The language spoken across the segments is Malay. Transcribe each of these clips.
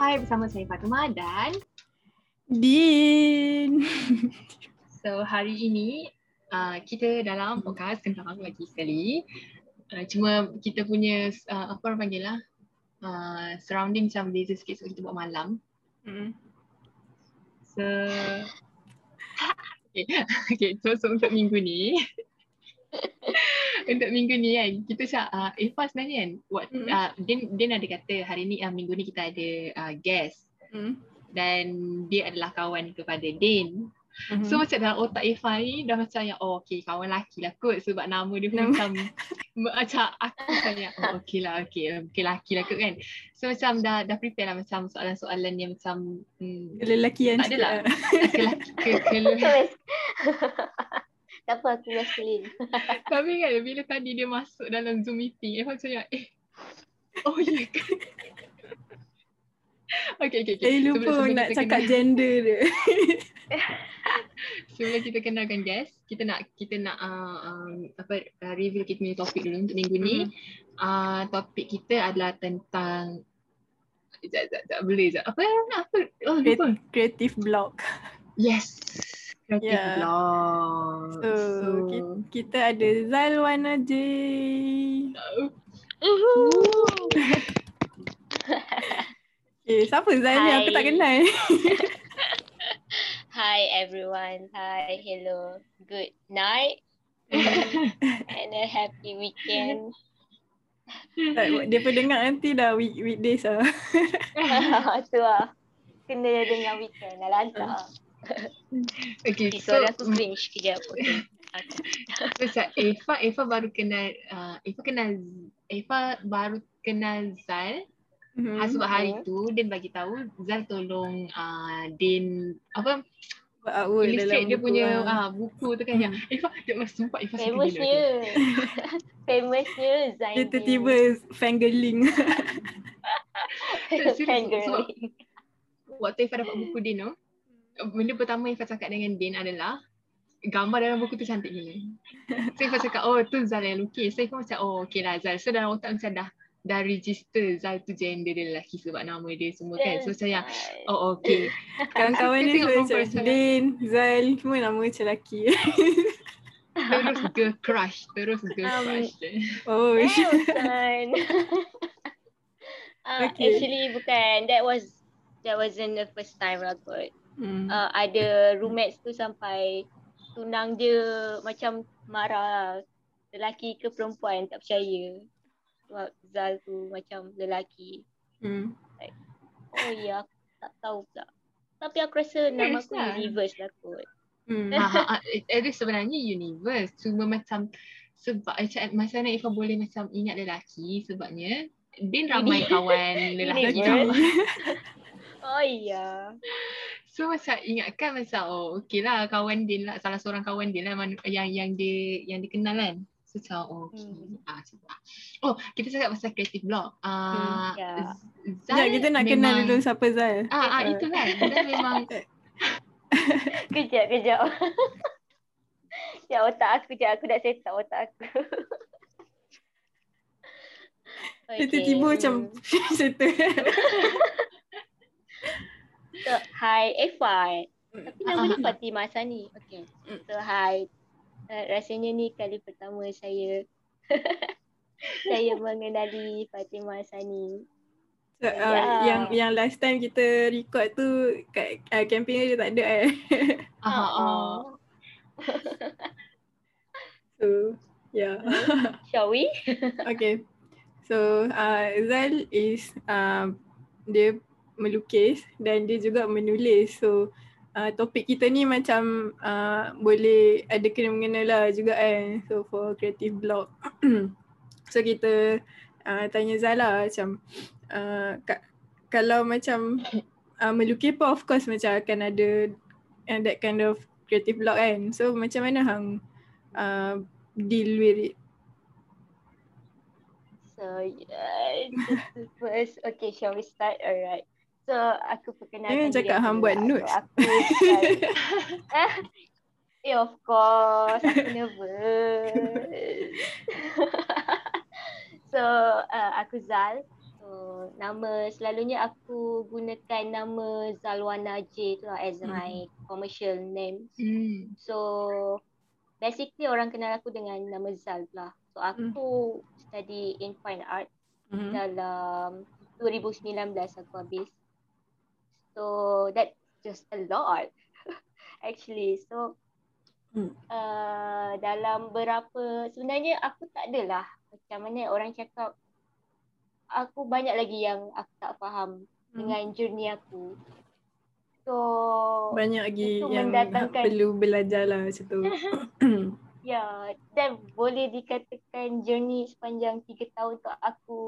Hai bersama saya Fatima dan Din. so hari ini uh, kita dalam podcast kentang lagi sekali. Uh, cuma kita punya uh, apa orang panggil lah uh, surrounding macam beza sikit so kita buat malam. Mm. So okay. okay, so, so untuk minggu ni untuk minggu ni kan kita cak uh, Eva sebenarnya kan what Mm. uh, Din Din ada kata hari ni uh, minggu ni kita ada uh, guest Mm. dan dia adalah kawan kepada Din. Mhm. So macam dalam otak Eva ni dah macam yang oh okay kawan lelaki lah kot sebab nama dia pun macam macam aku macam yang oh okay lah okay, okay lelaki lah kot kan. So macam dah dah prepare lah macam soalan-soalan yang macam hmm, lelaki yang tak adalah. ke lelaki ke, ke lelaki. Terus. Tak apa aku maskulin. Tapi kan bila tadi dia masuk dalam Zoom meeting Eva macam yang eh oh ya ke? Okay, okay, okay. Saya lupa nak kita cakap kenal- gender dia. sebelum kita kenalkan guest, kita nak kita nak uh, um, apa uh, review kita punya topik dulu untuk minggu ni. Hmm. Uh, topik kita adalah tentang Sekejap, sekejap, sekejap. Boleh sekejap. Apa? Apa? Oh, lupa. Creative block. Yes. Creative Yeah. blog. So, ki- kita ada Zalwana J. Eh, siapa Zal ni? Aku tak kenal. Hi everyone. Hi, hello. Good night and a happy weekend. Tak, Dia pun dengar nanti dah week, weekdays lah. tu lah. Kena dengar weekend lah lantar. okay, Okay, so, aku cringe kejap. Okay. so, macam Eva, Eva baru kenal, uh, Eva kenal, Eva baru kenal Zal. Mhm. Hmm. Sebab hari tu Din bagi tahu Zal tolong uh, Din apa dalam illustrate dia buku punya lah. uh, buku tu kan yang Eva dia mas sumpah Eva suka Famousnya. gila. Famousnya Zain. Dia tiba-tiba fangirling. Serius, sebab- Fangirling. Waktu Eva dapat buku Din tu benda pertama Eva cakap dengan Din adalah gambar dalam buku tu cantik gila. So Eva cakap oh tu Zal yang lukis. So Eva macam oh okay lah Zal. So dalam otak macam dah dah register Zal tu gender dia lelaki sebab nama dia semua kan. So saya oh okay. Kawan-kawan dia semua macam Din, Zal, semua nama macam lelaki. Terus girl crush. Terus girl Um, crush. oh, Elson. uh, Okay. Actually bukan. That was that wasn't the first time lah kot. Hmm. Uh, ada roommates tu sampai tunang dia macam marah lah. Lelaki ke perempuan tak percaya. Sebab Zal tu macam lelaki. Hmm. Oh ya, aku tak tahu pula. Tapi aku rasa nama Yes aku lah. universe lah kot. Hmm. ha, ha, ha, itu sebenarnya universe cuma macam sebab macam masa mana Ifa boleh macam ingat lelaki sebabnya Din ramai kawan lelaki tau. Oh iya. So macam ingatkan macam oh okey lah kawan Din lah salah seorang kawan Din lah yang yang dia yang dikenal kan. So macam oh okey. Hmm. Ah, tu. Oh kita cakap pasal creative blog. Ah ya. Sekejap, kita nak kenal dulu siapa Zal. Ah, ah itu kan. Zal memang Kejap, kejap. Kejap otak aku, kejap aku nak set up otak aku. Dia tiba-tiba macam settle. So, hi Efan. Tapi nama dia Ah, ah. Fatimah Sani. Okay. So, hi. Uh, rasanya ni kali pertama saya saya mengenali Fatimah Sani. So, uh, Ya. yang yang last time kita record tu kat uh, camping dia tak ada eh. ah. so, yeah. Shall we? Okay. So, uh, Zal is uh, dia melukis dan dia juga menulis. So, uh, topik kita ni macam uh, boleh ada kena-mengena lah juga kan. So, for creative blog. so, kita uh, tanya Zal lah macam uh, ka- kalau macam uh, melukis pun of course macam akan ada uh, that kind of creative blog kan. So, macam mana hang uh, deal with it? So, the first. Okay, shall we start? Alright. So, aku perkenalkan Jangan cakap hang buat lah. notes. Aku Ah, Eh, of course. Aku nervous. so, uh, aku Zal. So, nama selalunya aku gunakan nama Zalwana J tu lah as Hmm. my commercial name. Hmm. So basically orang kenal aku dengan nama Zal lah. So aku study in fine art Mhm. dalam 2019 aku habis. So that just a lot actually. So Hmm. uh, dalam berapa sebenarnya aku tak adalah macam mana orang cakap aku banyak lagi yang aku tak faham Hmm. dengan journey aku. So Banyak lagi yang mendatangkan- perlu belajar lah macam tu. Ya, dan boleh dikatakan journey sepanjang tiga tahun tu aku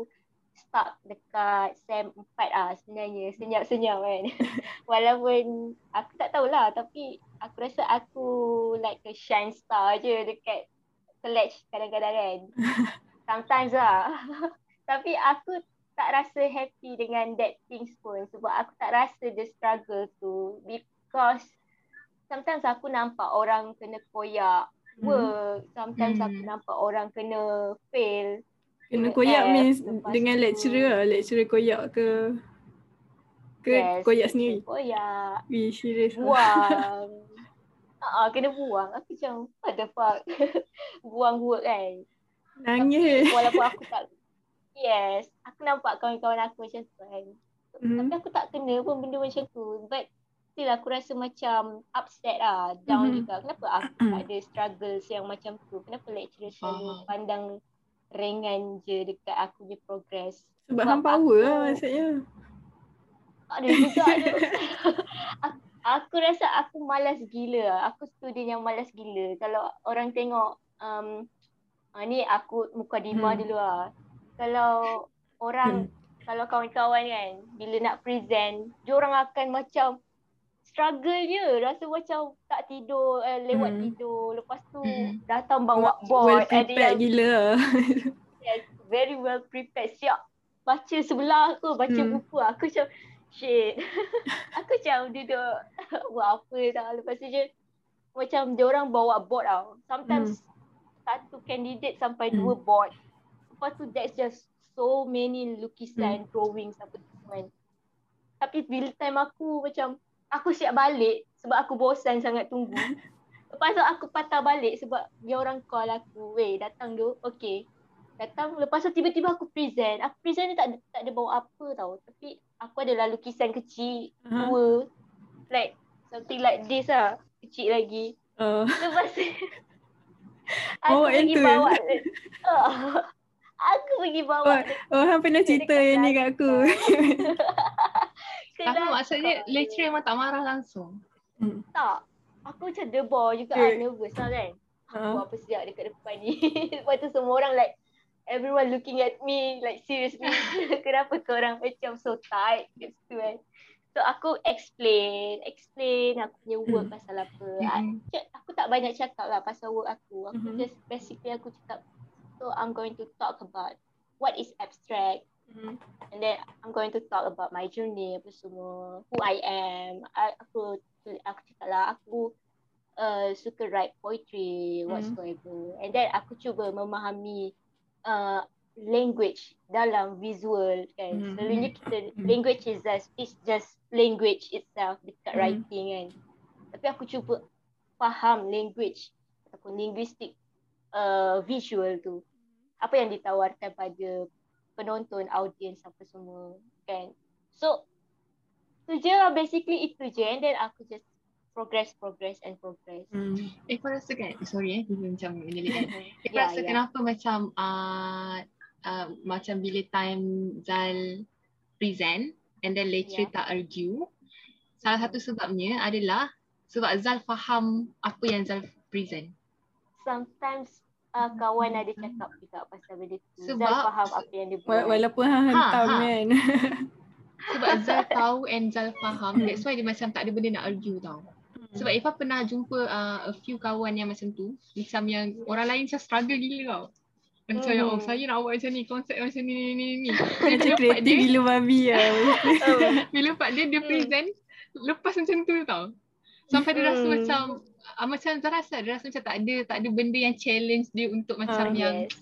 start dekat SEM 4 ah sebenarnya senyap-senyap kan. Walaupun aku tak tahulah tapi aku rasa aku like a shine star je dekat college kadang-kadang kan. Sometimes lah. tapi aku tak rasa happy dengan that things pun sebab aku tak rasa the struggle tu because sometimes aku nampak orang kena koyak Hmm. work. Sometimes Hmm. aku nampak orang kena fail. Kena koyak F, means dengan tu- lecturer lah. Lecturer koyak ke ke Yes, koyak sendiri. Koyak. Wih, serius lah. Buang. Ah, kena buang. Aku macam, what the fuck? buang work kan. Nangis. Walaupun aku tak, yes. Aku nampak kawan-kawan aku macam tu kan. Mhm. Tapi aku tak kena pun benda macam tu. But still aku rasa macam upset lah. Down Mhm. juga. Kenapa aku tak ada struggles yang macam tu? Kenapa lecturer selalu Faham. pandang ringan je dekat aku punya progress? Sebab hang power lah maksudnya. Ada juga tu. aku, aku rasa aku malas gila. lah. Aku student yang malas gila. Kalau orang tengok um, uh, ni aku mukadimah Hmm. dulu lah. Kalau orang kalau kawan-kawan kan bila nak present, diorang akan macam struggle je. Rasa macam tak tidur, eh, lewat Hmm. tidur. Lepas tu Hmm. datang bawa Well board. Ada prepared yang gila yes, very well prepared. Siap baca sebelah aku, baca Hmm. buku. Aku macam shit. aku macam duduk buat apa tau. Lepas tu je macam dia orang bawa board tau. Sometimes satu candidate sampai Hmm. dua board. Lepas tu that's just so many lukisan, drawings apa kan. Tapi bila time aku macam aku siap balik sebab aku bosan sangat tunggu. Lepas tu aku patah balik sebab dia orang call aku, weh datang tu, okay. Datang, lepas tu tiba-tiba aku present. Aku present ni tak ada, tak ada bawa apa tau. Tapi aku adalah lukisan kecil, Ha. dua. Like, something like this lah. Kecil lagi. Oh. Lepas tu, aku Oh, pergi bawa. Oh, aku pergi bawa. Oh, hang pernah cerita yang ni kat aku. Tapi belakang. maksudnya lecturer memang tak marah langsung. Tak. Aku macam debar juga Eh. yeah. nervous lah kan. Aku buat apa siap dekat depan ni. Lepas tu semua orang like everyone looking at me like seriously. Kenapa korang macam so tight kat situ kan. So aku explain, explain aku punya work Hmm. pasal apa. Mm-mm. Cak- Aku tak banyak cakap lah pasal work aku. Aku Mhm. just basically aku cakap so I'm going to talk about what is abstract Hmm. And then I'm going to talk about my journey apa semua, who I am. I, aku aku cakap lah aku uh, suka write poetry whatsoever. And then aku cuba memahami uh, language dalam visual kan. Hmm. Selalunya kita Hmm. language is just it's just language itself dekat Hmm. writing kan. Tapi aku cuba faham language ataupun linguistic uh, visual tu. Apa yang ditawarkan pada penonton, audience apa semua kan. So tu je lah basically itu je and then aku just progress, progress and progress. Hmm. Eh kau rasa kan, sorry eh, dia macam menyelitkan. Eh, kau Ya, rasa ya. kenapa macam uh, uh, macam bila time Zal present and then lecturer Ya. tak argue, salah satu sebabnya adalah sebab Zal faham apa yang Zal present. Sometimes uh, kawan ada cakap juga pasal benda tu. Zal Sebab- faham apa yang dia buat. Walaupun hang Ha, hentam ha. kan. Sebab Zal tahu and Zal faham, that's why dia macam tak ada benda nak argue tau. Sebab Eva pernah jumpa uh, a few kawan yang macam tu, macam yang orang lain macam struggle gila tau. Macam yang, oh Mhm. saya nak buat macam ni, konsep macam ni, ni, ni, ni. macam kreatif dia, gila babi lah. bila part dia, dia Hmm. present, lepas macam tu tau. Sampai dia rasa Hmm. macam, uh, macam Zara rasa, dia rasa macam tak ada, tak ada benda yang challenge dia untuk macam Ah, yang yes.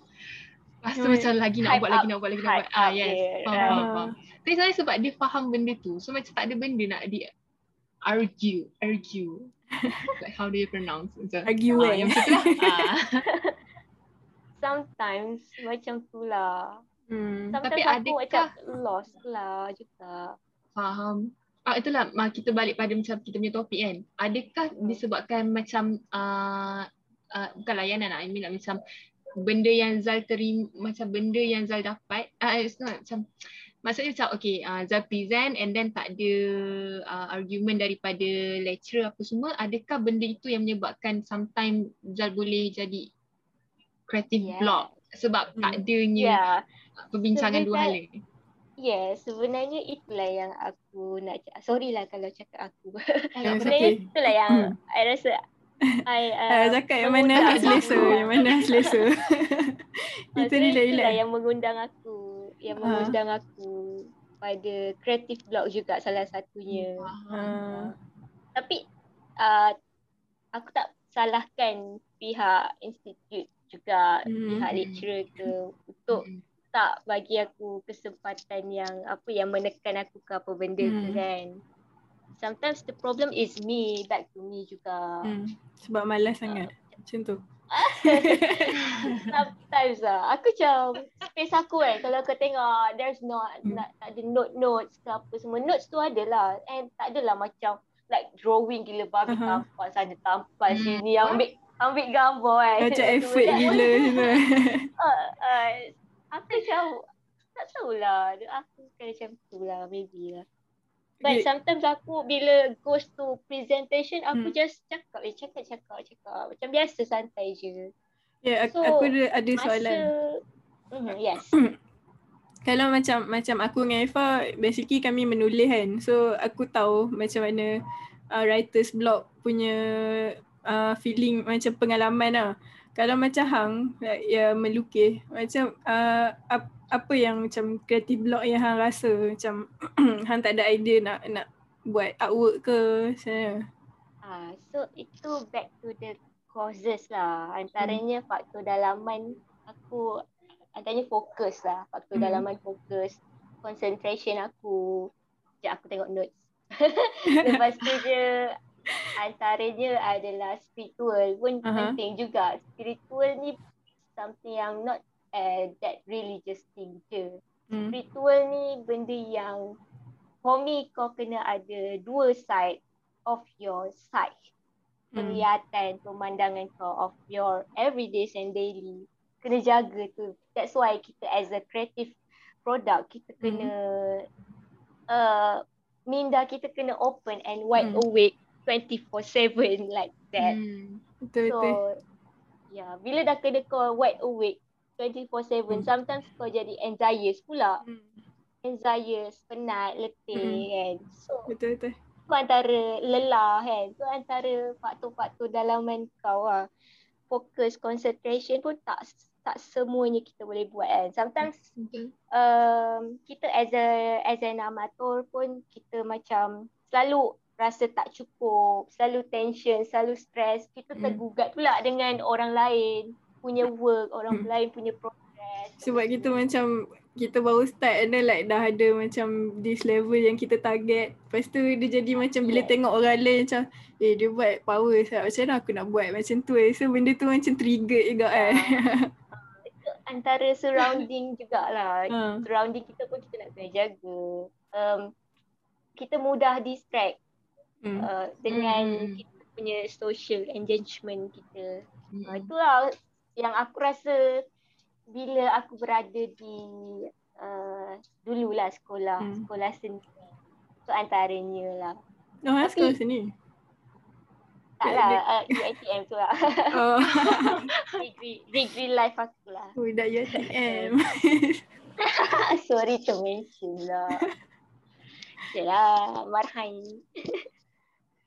Tu Hmm. macam lagi nak Hype buat, lagi up, nak buat, lagi nak buat. Ah yes. dia, Faham, right. faham, faham. Tapi saya sebab dia faham benda tu. So macam tak ada benda nak di argue, argue. like how do you pronounce? Macam, Argue ah, eh. yang macam tu lah. Ah. Sometimes macam tu lah. Hmm. Sometimes Tapi aku adakah- macam lost lah juga. Faham. Ah itulah mak kita balik pada macam kita punya topik kan. Adakah disebabkan macam uh, uh, bukan layanan lah. I mean like macam benda yang Zal terima macam benda yang Zal dapat uh, it's not macam maksudnya macam okay uh, Zal present and then tak ada uh, argument daripada lecturer apa semua adakah benda itu yang menyebabkan sometimes Zal boleh jadi creative Yeah. block sebab Hmm. tak adanya Yeah. perbincangan dua hal Sebenarnya- ni. Yes, sebenarnya itulah yang aku nak cakap. Sorry lah kalau cakap aku. Yes, sebenarnya okay. itulah yang I rasa I Uh, uh, cakap yang mana mengundang selesa, aku. yang mana selesa. Ah, Kita sebenarnya relax itulah yang mengundang aku. Yang Ah. mengundang aku pada creative block juga salah satunya. Ah. Tapi uh, aku tak salahkan pihak institut juga, Hmm. pihak lecturer ke untuk Mm. Tak bagi aku kesempatan yang apa yang menekan aku ke apa benda hmm. Hmm. kan. Sometimes the problem is me, back to me juga. Hmm. Sebab malas sangat. Macam tu. Sometimes lah. Aku macam space aku kan. Kalau kau tengok there's not, Hmm. nak, tak ada note notes ke apa semua. Notes tu ada lah. And tak adalah macam like drawing gila babi Aha. tampal sana tampal Hmm. sini. Ambil ambil gambar kan. Macam Tu effort gila tu. Uh, uh, aku macam tak tahulah. Aku kan macam tu lah maybe lah. But Dia- sometimes aku bila goes to presentation aku Hmm. just cakap eh cakap cakap cakap macam biasa santai je. Ya, aku, So, aku ada, ada Masa soalan. Mhm, yes. Kalau macam macam aku dengan Eva, basically kami menulis kan. So aku tahu macam mana uh, writer's block punya uh, feeling macam pengalaman lah. Kalau macam Hang like, ya melukis, macam uh, ap, apa yang macam creative block yang Hang rasa macam Hang tak ada idea nak nak buat artwork ke mana? Ah, so itu back to the causes lah. Antaranya faktor dalaman aku antaranya fokus lah. Faktor Hmm. dalaman fokus, concentration aku. Sekejap aku tengok notes. Lepas tu je antaranya adalah spiritual pun Aha. penting juga. Spiritual ni something yang not uh, that religious thing je. Hmm. Spiritual ni benda yang for me kau kena ada dua side of your sight. Hmm. Penglihatan, pemandangan kau of your everyday and daily. Kena jaga tu. That's why kita as a creative product, kita Hmm. kena uh, minda kita kena open and wide Hmm. awake 24/7 like that. Hmm. Betul So, betul. yeah, bila dah kena kau wide awake 24/7, Hmm. sometimes kau jadi anxious pula. Hmm. Anxious, penat, letih Hmm. kan. So, Betul betul. tu antara lelah kan. Tu antara faktor-faktor dalaman kau lah. Fokus, concentration pun tak tak semuanya kita boleh buat kan. Sometimes um, kita as a as an amateur pun kita macam selalu rasa tak cukup, selalu tension, selalu stress. Kita Hmm. tergugat pula dengan orang lain punya work, orang Hmm. lain punya progress. Sebab kita macam kita baru start and then like dah ada macam this level yang kita target. Lepas tu dia jadi macam bila Yeah. tengok orang lain macam eh dia buat power sangat. Macam mana aku nak buat macam tu eh. So benda tu macam trigger juga kan. Antara surrounding jugalah. Ha. Surrounding kita pun kita nak kena jaga. Um, kita mudah distract Hmm. uh, dengan Hmm. kita punya social engagement kita. Hmm. Uh, itulah yang aku rasa bila aku berada di uh, dululah sekolah, Hmm. sekolah seni. So antaranya lah. Oh, ha, Tapi- sekolah sini. Taklah uh, UiTM tu lah. Oh, degree, degree life aku lah. budak UTM. Sorry to mention lah. Yelah, marhain.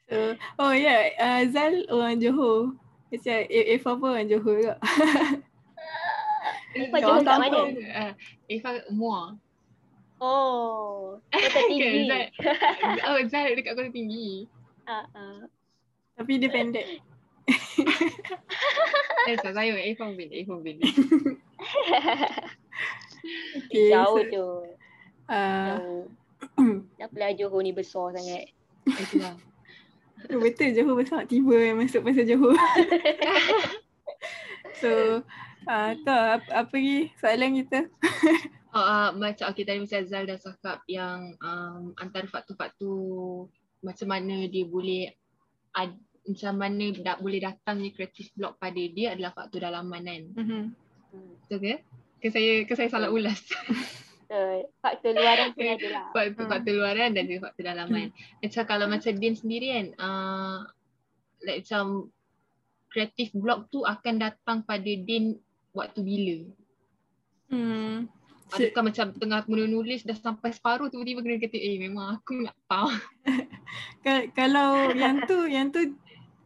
So, oh ya, yeah, uh, Zal orang Johor. Macam Eva pun orang Johor juga. Eva Kau Johor kat mana? Uh, Eva Muar. Oh, kota tinggi. Zal, oh, Zal dekat Kota Tinggi. Ah, ah. Tapi dia pendek. Eh, saya saya A pun boleh, A pun. Okay, Jauh so, tu. uh, Jauh. Kenapa Johor ni besar sangat? Itulah. Betul Johor besar tiba yang masuk pasal Johor. so, uh, tu apa, apa lagi soalan kita? Oh, uh, macam okay, tadi macam Zal dah cakap yang um, antara faktor-faktor macam mana dia boleh ad, macam mana tak boleh datangnya creative block pada dia adalah faktor dalaman kan. Mm-hmm. Hmm. Betul ke? Ke saya ke saya salah ulas. Betul. Faktor luaran pun ada lah. faktor, Hmm. faktor luaran dan juga faktor dalaman. Macam kalau macam Din sendiri kan, uh, like macam creative block tu akan datang pada Din waktu bila? Hmm. Adakah macam tengah menulis dah sampai separuh tiba-tiba kena kata eh memang aku nak tahu. Ka- kalau yang tu yang tu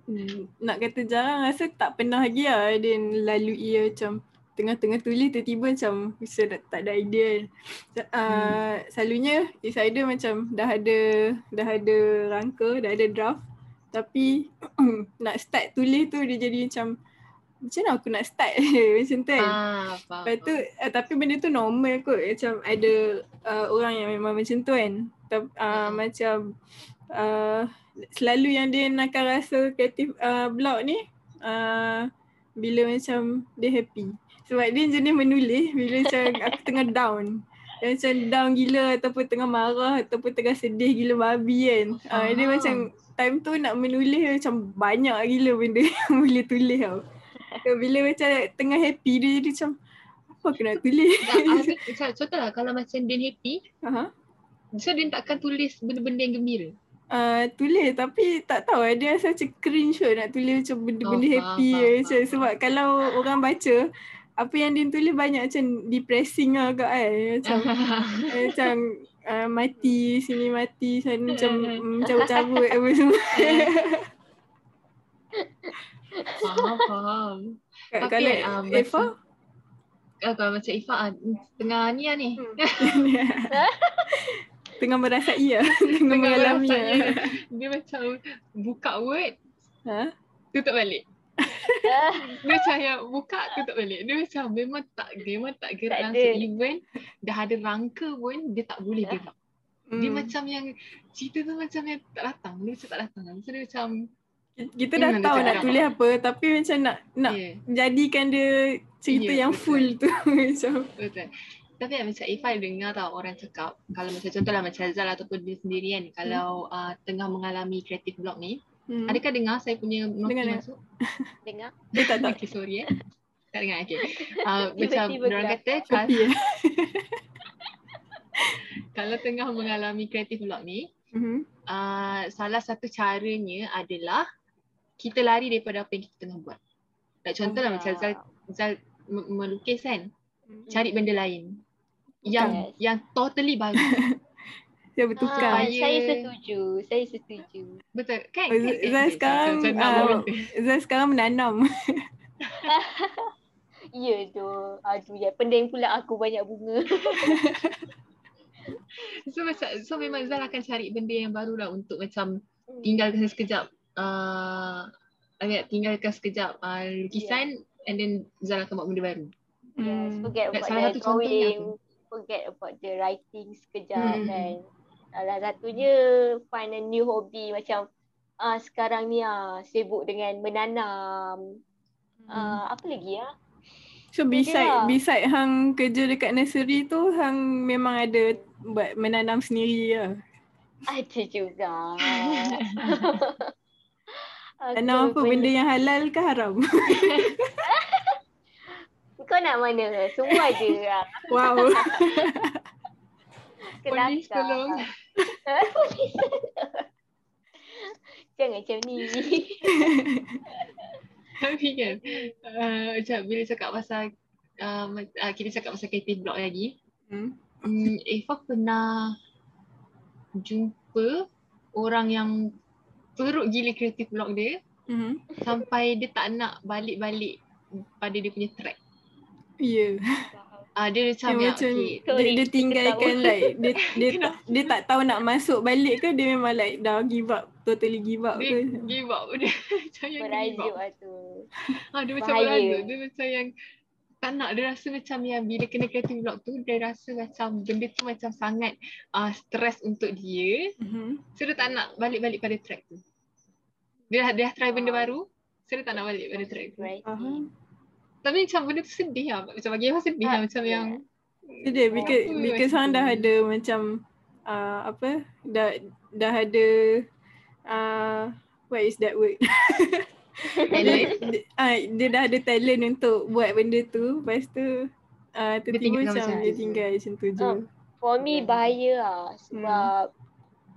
mm, nak kata jarang rasa tak pernah lagi lah dia lalui macam tengah-tengah tulis tiba-tiba macam bisa tak, tak ada idea. Uh, Hmm. Selalunya is either macam dah ada dah ada rangka, dah ada draft tapi nak start tulis tu dia jadi macam macam mana aku nak start macam tu kan. Ah, faham. Lepas tu uh, tapi benda tu normal kot macam ada uh, orang yang memang macam tu kan. Tap, uh, Hmm. macam uh, selalu yang dia akan rasa kreatif uh, block ni uh, bila macam dia happy. Sebab dia jenis menulis bila macam aku tengah down. Dia macam down gila ataupun tengah marah ataupun tengah sedih gila babi kan. Uh, dia Faham. macam time tu nak menulis macam banyak gila benda yang boleh tulis tau. So, bila macam tengah happy dia jadi macam apa aku nak tulis. Ada, macam, contohlah kalau macam Din happy, Aha. so Din takkan tulis benda-benda yang gembira. Uh, tulis tapi tak tahu eh, dia rasa macam cringe kot nak tulis macam benda-benda Oh, happy je faham, macam sebab kalau orang baca apa yang dia tulis banyak macam depressing lah kat kan macam eh, macam uh, mati sini mati sana macam mm, cabut-cabut apa semua faham, faham. Tapi, kalau um, Eva Ah, kalau macam Ifa ah, tengah ni lah ni. tengah merasai ya tengah mengalami merasai ya. Dia macam buka word, ha? tutup balik. Dia macam yang buka tutup balik. Dia macam memang tak memang tak gerak Tak langsung. ada. Even dah ada rangka pun dia tak boleh Ya. gerak. Dia Hmm. macam yang cerita tu macam yang tak datang. Dia macam tak datang. So dia macam kita dah Hmm, tahu dia nak tulis apa tapi macam nak nak yeah, jadikan dia cerita Ya, yang betul. full tu macam betul. Tapi kan macam Ifai dengar tau orang cakap kalau macam contohlah macam Zal ataupun dia sendiri kan kalau uh, tengah mengalami creative block ni hmm. adakah dengar saya punya noti Dengar, masuk? Dengar. dia tak tahu Okay sorry eh. Tak dengar okay. Uh, macam orang kata kalau, kopi ya kalau tengah mengalami creative block ni Mhm. uh, salah satu caranya adalah kita lari daripada apa yang kita tengah buat. Tak contohlah macam Zal, Zal melukis kan, cari benda lain. Yang Yes. yang totally baru. Dia bertukar. Ah, Supaya- saya setuju. Saya setuju. Betul kan? Z- Eh, Zai sekarang, nak ah. Zai sekarang menanam. Ya tu. Aduh ya. Pening pula aku banyak bunga. So macam so memang Zal akan cari benda yang baru lah untuk macam tinggalkan sekejap uh, agak tinggalkan sekejap uh, lukisan and then Zal akan buat benda baru. Yes, Hmm. forget about salah the satu drawing. Forget about the writing sekejap Hmm. kan. Salah satunya find a new hobby macam ah sekarang ni ah sibuk dengan menanam. Ah apa lagi ah? So Dia beside lah. beside hang kerja dekat nursery tu hang memang ada buat menanam sendiri lah. Ada juga. Tanam apa benda yang halal ke haram? Kau nak mana? Semua ada lah. wow. Polis tolong. Jangan macam ni. Tapi kan uh, macam bila cakap pasal uh, uh, kita cakap pasal creative block lagi. Hmm. Hmm, Eva pernah jumpa orang yang teruk gila creative block dia Mhm. sampai dia tak nak balik-balik pada dia punya track. Ya. Ah dia macam Dia macam okay. dia, Sorry, dia tinggalkan ketawa. like dia dia tak, dia tak tahu nak masuk balik ke dia memang like dah give up totally give up Dia ke? give up dia macam yang give Berajuk up. lah tu. Ha, dia macam Bahaya. berajuk. Dia macam yang tak nak. Dia rasa macam yang bila kena creative block tu, dia rasa macam benda tu macam sangat uh, stres untuk dia. Mhm. So dia tak nak balik-balik pada track tu. Dia dah, dia dah try benda Ah. baru, so dia tak nak balik pada track tu. Right. Faham. Tapi macam benda tu sedih lah. Macam bagi aku sedih lah. Ah, Macam yeah. yang Jadi because, Apa because orang tu? dah ada macam uh, apa dah dah ada uh, what is that word? Talent. dia, uh, dia dah ada talent untuk buat benda tu lepas tu uh, tiba-tiba macam macam dia tinggal macam tu je. Oh. For me Hmm. bahaya lah sebab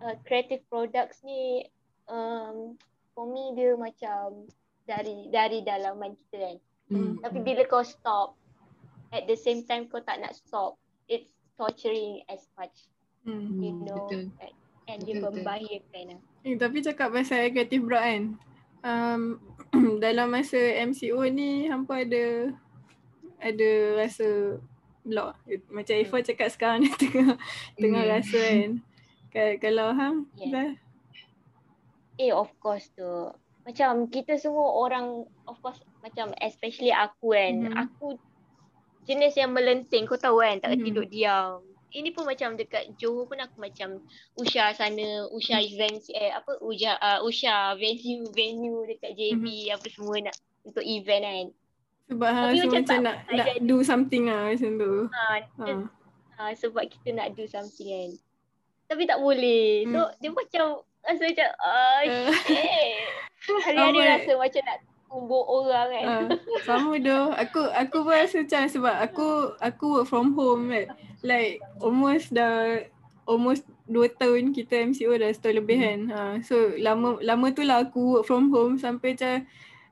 uh, creative products ni um, for me dia macam dari dari dalaman kita kan. Hmm. Tapi bila kau stop at the same time kau tak nak stop it's torturing as much Hmm. you Hmm, know betul. and dia Betul, betul. membahayakan. Eh, tapi cakap pasal creative block kan. Um, dalam masa MCO ni hampa ada ada rasa block. Macam Hmm. Ifa cakap sekarang ni tengah tengah Hmm. rasa kan. Ka- Kalau hang Yeah. dah Eh of course tu. Macam kita semua orang of course macam especially aku kan. Mhm. Aku jenis yang melenting kau tahu kan tak Mhm. duduk diam. Ini pun macam dekat Johor pun aku macam Usha sana, Usha event eh apa Usha uh, Usha venue venue dekat JB apa semua nak untuk event kan. sebab Tapi rasa macam macam nak nak jadi. do something lah macam tu. Ha, Ha. uh, sebab kita nak do something kan. Tapi tak boleh. So Hmm. dia macam rasa macam ah Uh, shit. Hari-hari Apa? rasa macam nak kumbuk orang kan. Ah, sama doh. Aku aku pun rasa macam sebab aku aku work from home kan. Like almost dah almost 2 tahun kita MCO dah setahun lebih kan. Ha, so lama lama tu lah aku work from home sampai macam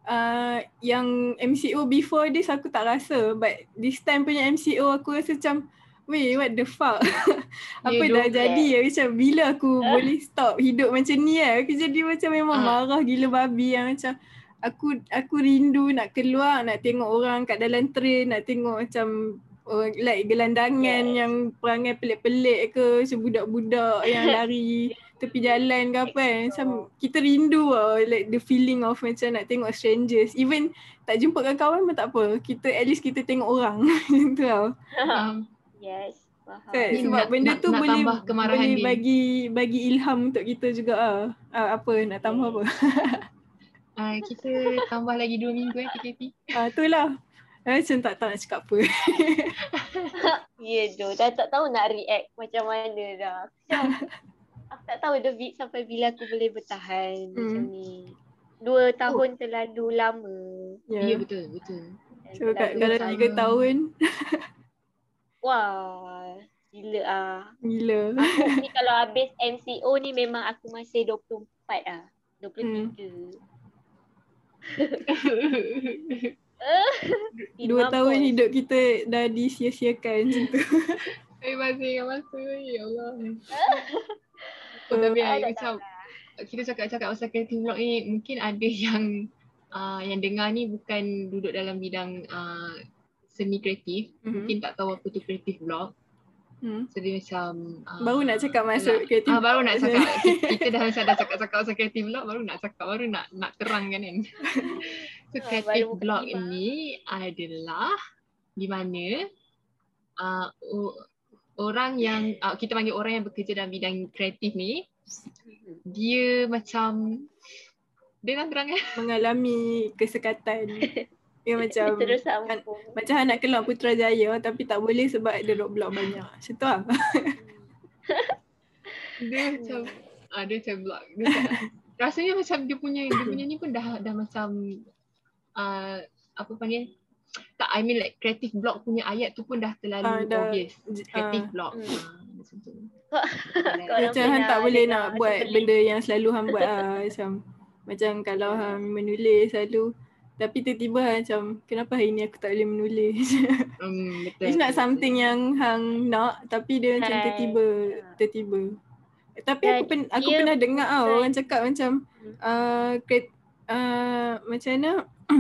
uh, yang MCO before this aku tak rasa but this time punya MCO aku rasa macam Weh, what the fuck? Apa Ya, dah jadi ya? Macam bila aku boleh stop hidup macam ni kan? Aku jadi macam memang Ah. marah gila babi yang macam aku aku rindu nak keluar nak tengok orang kat dalam train nak tengok macam uh, like gelandangan Yes. yang perangai pelik-pelik ke macam budak-budak yang lari tepi jalan ke apa kan macam kita rindu lah like the feeling of macam nak tengok strangers even tak jumpa dengan kawan pun tak apa kita at least kita tengok orang macam tu tau Um, yes. Faham. Ni sebab nak- benda tu nak boleh boleh bagi bagi ilham untuk kita juga ah. ah apa nak tambah apa uh, kita tambah lagi dua minggu eh PKP. ah itulah macam tak tahu nak cakap apa Ya tu. Dah tak tahu nak react macam mana dah. Macam aku tak tahu dah sampai bila aku boleh bertahan Hmm. macam ni. Dua tahun terlalu lama. Ya, ya betul, betul. Dan so kat, kalau tiga tahun Wah, gila ah. gila Aku ni kalau habis MCO ni memang aku masih 24 ah. 23. Hmm. Dua tahun hidup kita dah disia-siakan macam tu Eh masih ingat masa ya Allah. Oh, tapi Ah, ah, tak macam kita cakap-cakap pasal creative blog ni mungkin ada yang uh, yang dengar ni bukan duduk dalam bidang uh, seni kreatif, Mhm. mungkin tak tahu apa tu creative blog. Hmm. So dia macam uh, baru nak cakap masuk kreatif Ah, baru nak cakap kita, dah macam dah cakap-cakap pasal creative blog baru nak cakap baru nak nak terangkan kan. so baru buka blog ini adalah di mana uh, orang yang uh, kita panggil orang yang bekerja dalam bidang kreatif ni dia macam dia kan terang kan? mengalami kesekatan dia macam terus kan- sambung. macam nak keluar Putrajaya tapi tak boleh sebab ada roadblock banyak macam tu lah Dia macam ah dia macam blog. Dia macam, rasanya macam dia punya dia punya ni pun dah dah macam uh, apa panggil tak I mean like creative block punya ayat tu pun dah terlalu Ah, dah- obvious. j- Creative ah. block. Hmm. Ah, macam tu. Korang macam Han tak boleh nak buat sebelah- benda yang selalu Han buat lah macam macam kalau Han menulis selalu tapi tiba-tiba Han macam kenapa hari ni aku tak boleh menulis Hmm, betul. It's not betul, something yang hang nak tapi dia macam Hai. tertiba tertiba. Tapi Dan aku pen, aku pernah dengar tau orang cakap macam Hmm. uh, create, uh, macam mana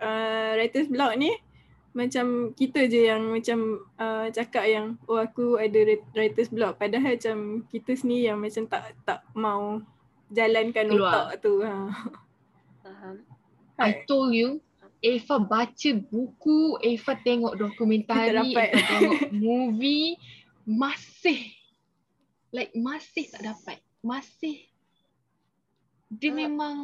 uh, writer's block ni macam kita je yang macam uh, cakap yang oh aku ada writ- writer's block padahal macam kita sendiri yang macam tak tak mau jalankan Keluar. otak tu. Ha. Faham. I told you Eva baca buku, Eva tengok dokumentari, tengok movie, masih like masih tak dapat. Masih dia Ah. memang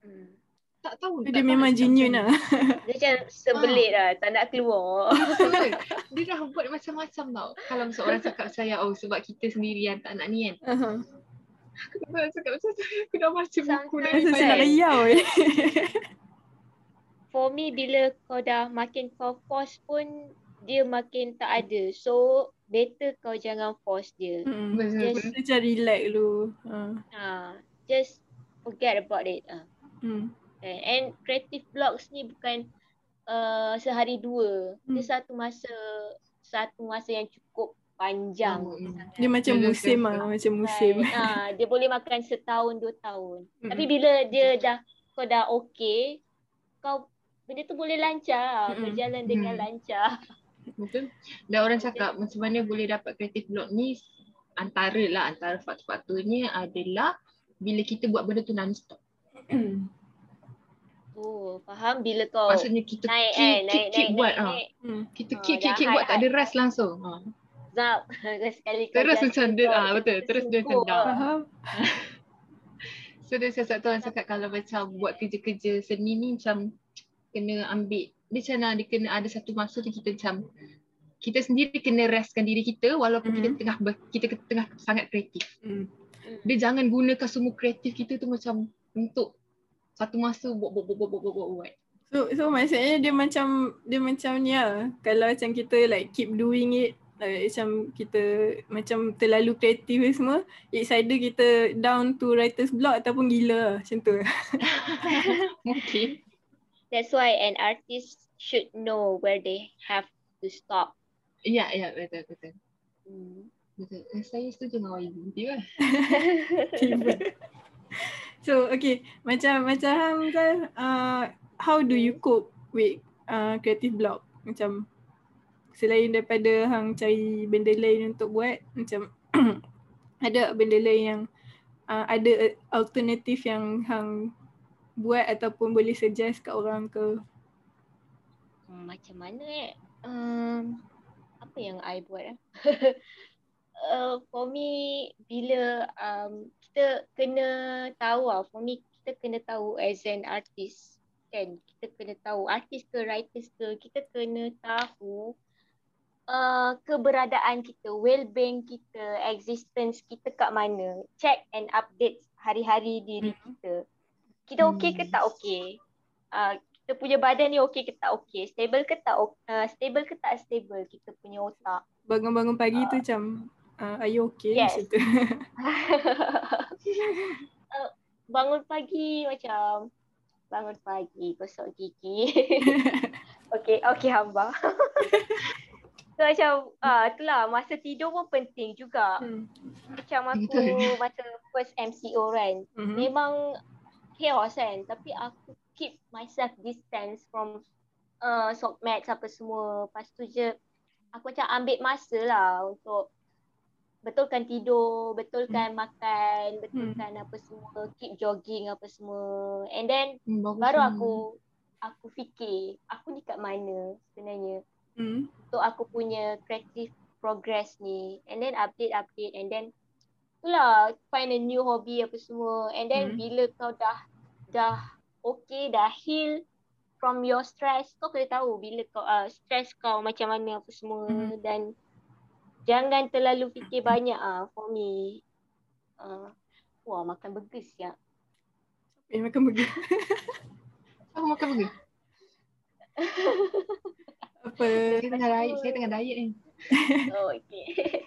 Hmm. tak tahu. Dia tak tahu memang macam lah. Dia macam sebelit lah, tak nak keluar. Betul. Dia dah buat macam-macam tau. Kalau misal orang cakap saya, oh sebab kita sendiri yang tak nak ni kan. Aha. Aku tak nak cakap macam tu. Aku dah baca buku dah. Macam nak riau eh. For me, bila kau dah makin kau force pun, dia makin tak ada. So, better kau jangan force dia. Hmm. Betul, Just, betul. Macam relax dulu. Ha. ha, just forget about it. Ah. Hmm. And, and creative blocks ni bukan uh, sehari dua. Dia Hmm. satu masa satu masa yang cukup panjang. Hmm. sangat. Dia macam musim lah. Macam musim. Right. Ha, dia boleh makan setahun, dua tahun. Mm-mm. Tapi bila dia dah, kau dah okay, kau benda tu boleh lancar. Mm-mm. Berjalan dengan Mm. lancar. Betul. Dan orang cakap macam mana boleh dapat creative block ni antara lah antara faktor-faktornya adalah bila kita buat benda tu non-stop. Oh, faham bila kau Maksudnya kita naik keep, kan, keep, naik, keep naik, buat. naik, ah. naik. Hmm. Kita keep, keep, dah keep high, buat tak ada rest langsung. Ha. Zap. Sekali kau Terus macam dia, ah, betul. Terus dia tersungkur. tendang. Faham? So dia siasat tu orang cakap kalau macam buat kerja-kerja seni ni macam kena ambil dia macam mana dia kena ada satu masa tu kita macam kita sendiri kena restkan diri kita walaupun kita Mhm. tengah ber, kita tengah sangat kreatif. Hmm. Dia jangan gunakan semua kreatif kita tu macam untuk satu masa buat buat buat buat buat buat, buat, buat. So so maksudnya dia macam dia macam ni lah. Kalau macam kita like keep doing it like, macam kita macam terlalu kreatif semua it's either kita down to writer's block ataupun gila lah macam tu. Mungkin. That's why an artist should know where they have to stop. Ya, ya betul betul. Hmm. Betul. Eh, Saya setuju dengan YB. Dia lah. so okay macam macam Hamzal uh, how do you cope with uh, creative block macam selain daripada hang cari benda lain untuk buat macam ada benda lain yang uh, ada alternatif yang hang buat ataupun boleh suggest kat orang ke Hmm, macam mana eh? Um, apa yang I buat eh? uh, for me, bila um, kita kena tahu lah, for me kita kena tahu as an artist kan, kita kena tahu artist ke writers ke, kita kena tahu uh, keberadaan kita, well-being kita, existence kita kat mana, check and update hari-hari diri Hmm. kita. Kita okey ke tak okey? Uh, kita punya badan ni okey ke tak okey? Stable ke tak uh, stable ke tak stable kita punya otak? bangun-bangun pagi tu macam uh, are you okay Yes. macam tu uh, bangun pagi macam bangun pagi gosok gigi. okey, okey hamba. so macam ah uh, itulah masa tidur pun penting juga. hmm. Macam aku masa first MCO kan. Mhm. memang chaos kan tapi aku keep myself distance from uh, sockmates apa semua. Lepas tu je aku macam ambil masa lah untuk betulkan tidur, betulkan makan, betulkan apa semua, keep jogging apa semua. And then Hmm, bagus baru aku aku fikir aku ni kat mana sebenarnya? Hmm. untuk aku punya creative progress ni. And then update update and then itulah find a new hobby apa semua. And then Hmm. bila kau dah dah okay dah heal from your stress kau kena tahu bila kau uh, stress kau macam mana apa semua Hmm. dan jangan terlalu fikir banyak ah for me uh, wah makan burger siap Eh, makan burger. Aku makan burger. Apa? Saya tengah diet, saya tengah diet ni. Oh, okay.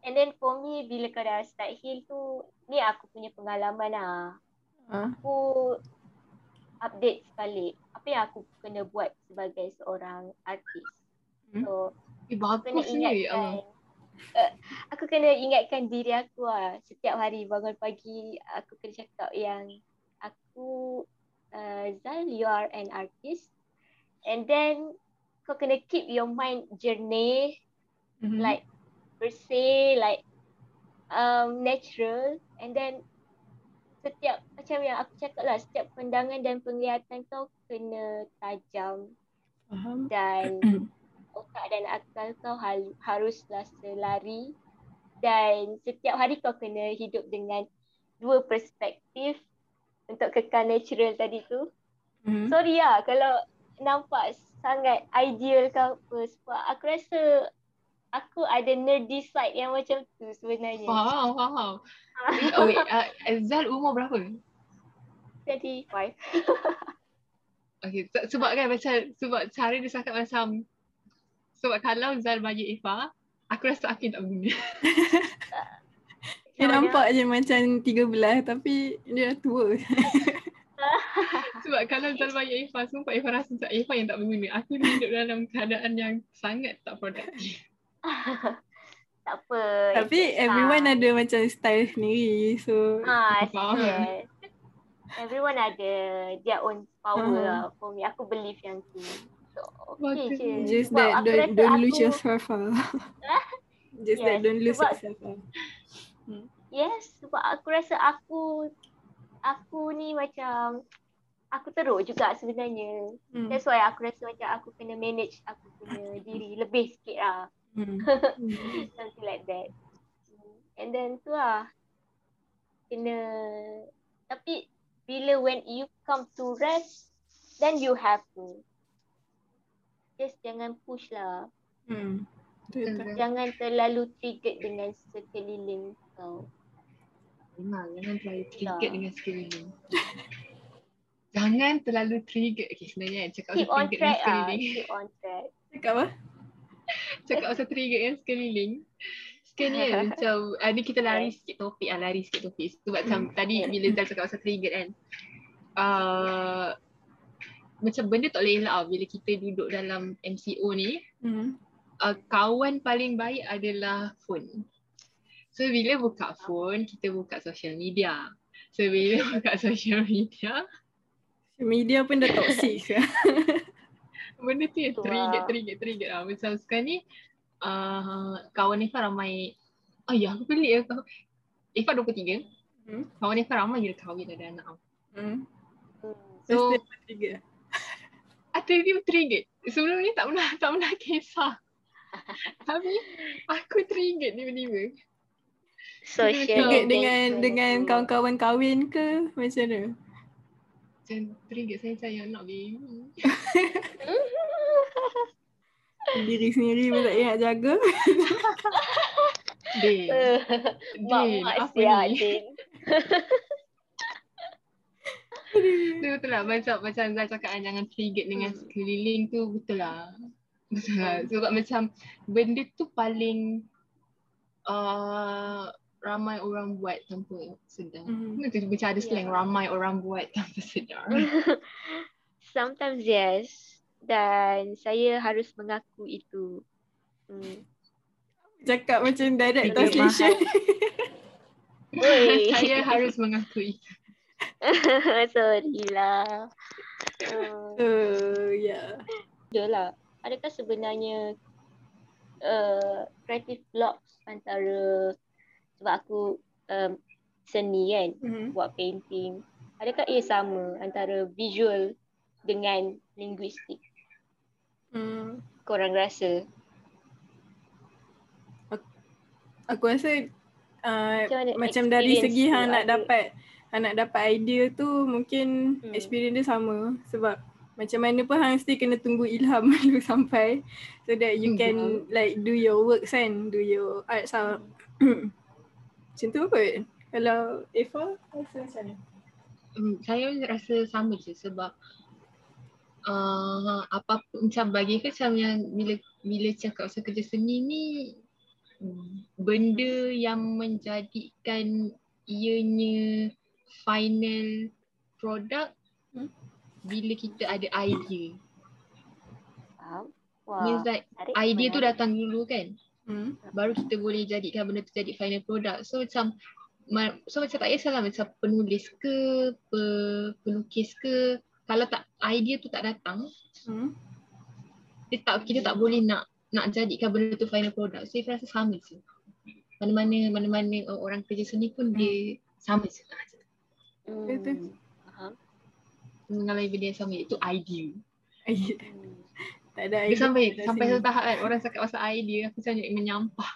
And then for me, bila kau dah start heal tu, ni aku punya pengalaman lah. Ha? Aku update sekali apa yang aku kena buat sebagai seorang artis. Hmm. So, Eh, aku kena ni. Ingatkan uh, aku kena ingatkan diri aku lah setiap hari bangun pagi aku kena cakap yang aku uh, Zal you are an artist and then kau kena keep your mind jernih Mhm. like bersih like um natural and then setiap macam yang aku cakap lah setiap pandangan dan penglihatan kau kena tajam Faham. dan otak dan akal kau hal, haruslah selari dan setiap hari kau kena hidup dengan dua perspektif untuk kekal natural tadi tu. Mhm. Sorry lah kalau nampak sangat ideal ke apa sebab aku rasa aku ada nerdy side yang macam tu sebenarnya. Faham, faham. oh wait, uh, Zal umur berapa? Jadi five. Okay, se- sebab kan macam, sebab cara dia cakap macam, sebab kalau Zal bagi Eva, aku rasa aku tak guna. Dia nampak je macam 13 tapi dia dah tua. Sebab kalau Zal bagi Eva, sumpah Eva rasa macam Eva yang tak berguna. Aku ni hidup dalam keadaan yang sangat tak produktif. tak apa. Tapi everyone ada macam style sendiri. So Ah, yes. Everyone ada their own power Ah. lah. For me, aku believe yang tu. So, okay je. just Sebab that don't, don't lose yourself lah. Just that Yes, don't lose sebab- yourself lah. Yes, sebab aku rasa aku aku ni macam aku teruk juga sebenarnya. Hmm. That's why aku rasa macam aku kena manage aku punya diri lebih sikit lah. Hmm. Something like that. And then tu lah. Kena tapi bila when you come to rest then you have to. Just jangan push lah. Hmm. Betul. Jangan terlalu triggered dengan sekeliling kau. Memang, jangan terlalu triggered dengan sekeliling. jangan terlalu triggered. Okay, sebenarnya cakap Keep pasal on triggered dengan track ah. sekeliling. Keep on track. Cakap apa? Cakap pasal triggered dengan sekeliling. Sekarang ni kan, macam, uh, ni kita lari sikit topik lah, lari sikit topik. Sebab macam tadi bila Zal cakap pasal triggered kan. Uh, macam benda tak boleh elak lah bila kita duduk dalam MCO ni. Hmm. uh, kawan paling baik adalah phone. So bila buka phone, kita buka social media. So bila buka social media, Media pun dah toxic. benda tu yang trigger, lah. trigger, trigger lah. Macam sekarang ni, uh, kawan Eva ramai, oh ya aku pelik ya. kau- Eva 23, Hmm. kawan Eva ramai gila kahwin ada anak. Hmm. Hmm. So, Mesti ada trigger. ada dia trigger. Sebelum ni tak pernah, tak pernah kisah. Tapi aku trigger tiba-tiba. Social Trigger dengan dengan kawan-kawan kahwin ke macam mana? Macam trigger saya sayang nak baby. Diri sendiri pun tak payah nak jaga. Din. Din, apa siap ni? Din. Betul lah macam macam Zai cakap kan jangan trigger dengan Hmm. sekeliling tu betul lah. Betul lah. Sebab macam benda tu paling uh, ramai orang buat tanpa sedar. Hmm. Hmm. Tu macam ada slang Ya. ramai orang buat tanpa sedar. Sometimes yes. Dan saya harus mengaku itu. Hmm. Cakap macam direct Trigger translation. Saya harus mengakui. Sorry lah. Hmm. Uh, ya. Ada lah. Adakah sebenarnya uh, creative blocks antara sebab aku um, seni kan, Hmm. buat painting. Adakah ia sama antara visual dengan linguistik? Hmm. Korang rasa? Aku rasa uh, Macam macam dari segi hang nak dapat hang nak dapat idea tu mungkin Hmm. experience dia sama sebab macam mana pun hang mesti kena tunggu ilham dulu sampai so that you Hmm, can like do your work kan do your art lah. macam tu kot. Kalau Eva rasa macam mana? Hmm, saya rasa sama je sebab uh, apa macam bagi aku macam yang bila bila cakap pasal kerja seni ni hmm, benda yang menjadikan ianya final product Hmm. bila kita ada idea. Faham? Means like idea tu datang dulu kan. Hmm. baru kita boleh jadikan benda tu jadi final product. So macam ma- so macam tak kisahlah macam penulis ke, pe, pelukis ke, kalau tak idea tu tak datang, Hmm. dia tak kita tak boleh nak nak jadikan benda tu final product. So saya rasa sama je. Mana-mana mana-mana orang kerja seni pun dia sama je. Betul. Faham. mengalami benda yang sama iaitu idea. Hmm. Tak ada Dia idea sampai kat sampai satu tahap kan orang cakap pasal idea aku macam nak menyampah.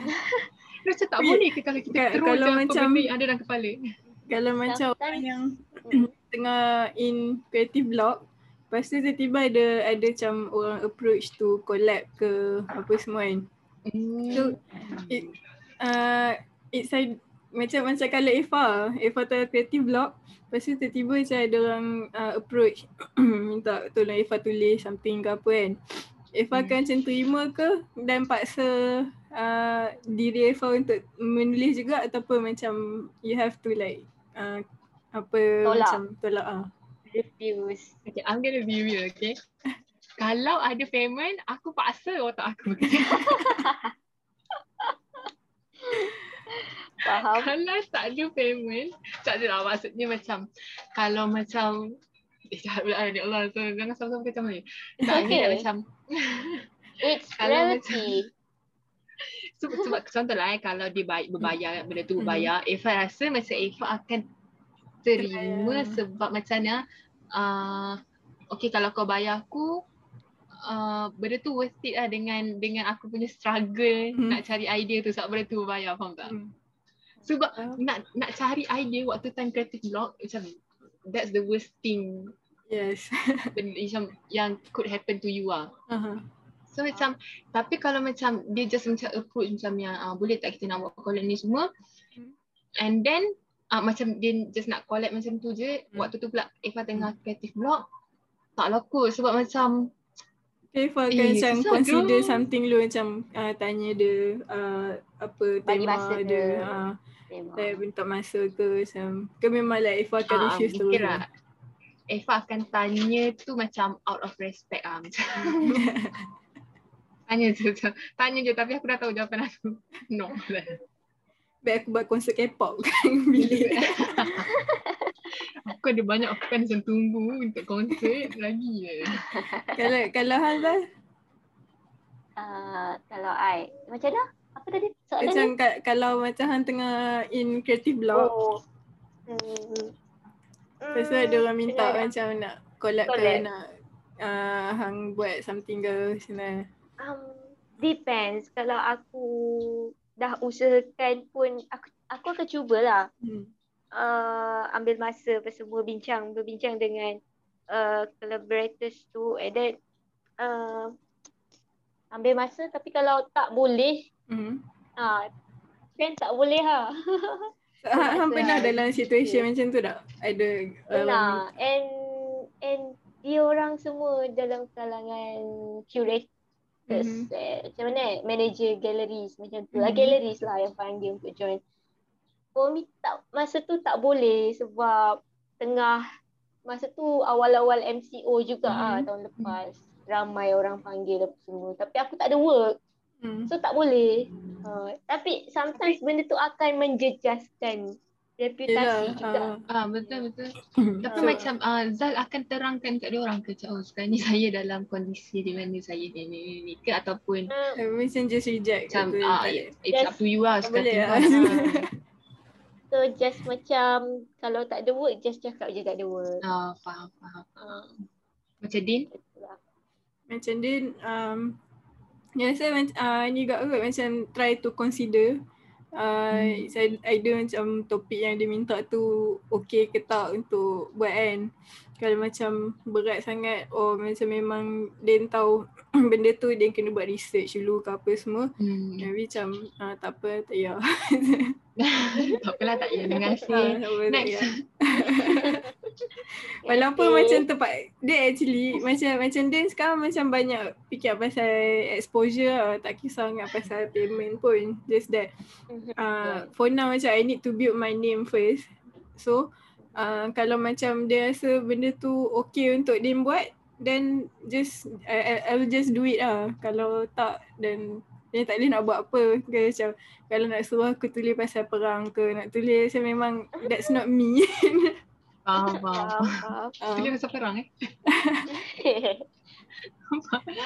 Dia macam tak boleh ke kalau kita terus kalau macam- benda ada dalam kepala. Kalau macam orang yang Hmm. tengah in creative block Lepas tu tiba-tiba ada ada macam orang approach to collab ke apa semua kan. So it, uh, it's macam macam kalau Eva, Eva tu creative block Lepas tu tiba-tiba macam ada orang uh, approach minta tolong Eva tulis something ke apa kan. Eva Hmm. akan macam terima ke dan paksa uh, diri Eva untuk menulis juga ataupun macam you have to like uh, apa Tolak. macam tolak ah. Refuse. Okay, I'm gonna be real, okay? Kalau ada payment, aku paksa otak aku. Faham? kalau tak ada payment, tak ada lah maksudnya macam kalau macam Eh, jahat pula ya Allah. So, jangan sama-sama macam ni. Tak, okay. macam It's Kalau reality. sebab, sebab contoh lah eh, kalau dia baik berbayar, benda tu Mhm. berbayar, Eva rasa macam Eva akan terima Terbayar. sebab macam mana uh, okay kalau kau bayar aku uh, benda tu worth it lah dengan dengan aku punya struggle Mhm. nak cari idea tu sebab benda tu bayar faham tak? Hmm. Sebab Ah. nak nak cari idea waktu time creative block macam that's the worst thing Yes. macam yang could happen to you lah. uh-huh. So macam tapi kalau macam dia just macam approach macam yang uh, boleh tak kita nak buat collab ni semua Hmm. and then uh, macam dia just nak collab macam tu je Hmm. waktu tu pula Eva tengah creative block tak laku sebab macam Eva akan Eh, macam consider tu. something lu macam uh, tanya dia uh, apa Bagi tema dia. dia. Uh. Saya minta masa ke macam ke memang like Eva akan refuse terus. mungkin lah Eva akan tanya tu macam out of respect ah macam tanya je macam tanya je tapi aku dah tahu jawapan aku no Baik aku buat konsert K-pop kan bilik. aku ada banyak fans yang tunggu untuk konsert lagi je kalau kalau hal dah Ah, kalau I, macam mana? Apa tadi soalan macam dia? ka- kalau macam hang tengah in creative block Oh. Hmm. Lepas tu ada orang minta Tengah- macam nak collab, Collab. ke nak uh, hang buat something ke sana. Um, depends. Kalau aku dah usahakan pun, aku aku akan cubalah Hmm. uh, ambil masa apa semua bincang, berbincang dengan uh, collaborators tu and then uh, ambil masa tapi kalau tak boleh, Hmm. ah, kan tak boleh ha. So, hang, pernah hal- dalam situasi macam tu tak? Ada uh, Pernah. And and dia orang semua dalam kalangan curators. Mhm. Eh, macam mana eh? Manager galleries macam tu. lah. Mhm. Galleries lah yang panggil untuk join. For me tak, masa tu tak boleh sebab tengah masa tu awal-awal MCO juga Mhm. ah tahun lepas. Ramai orang panggil apa semua. Tapi aku tak ada work. Hmm. So tak boleh. Uh, tapi sometimes benda tu akan menjejaskan reputasi Yelah, juga. ah. ah betul betul Tapi So, macam uh, Zal akan terangkan kat dia orang ke oh sekarang ni saya dalam kondisi di mana saya ni ni ni, ni ke ataupun Uh, eh, macam just reject macam ah it- ada. it's up to you lah sekarang boleh lah. So just macam kalau tak ada work just cakap je tak ada work. Ah faham faham. Uh, Macam Din Macam dia um, Ya saya macam uh, ni juga kot macam try to consider uh, Hmm. saya idea macam topik yang dia minta tu okay ke tak untuk buat kan kalau macam berat sangat oh macam memang dia tahu benda tu dia kena buat research dulu ke apa semua hmm. tapi macam uh, tak apa tak payah tak apalah tak payah dengan Ah, si. Next. Walaupun Okay. macam tempat dia actually macam macam dia sekarang macam banyak fikir pasal exposure lah. tak kisah sangat pasal payment pun just that uh, for now macam I need to build my name first so uh, kalau macam dia rasa benda tu okay untuk dia buat then just I, I, I'll just do it lah kalau tak then dia tak boleh nak buat apa ke macam kalau nak suruh aku tulis pasal perang ke nak tulis macam memang that's not me Faham faham. Tulis uh, pasal perang eh.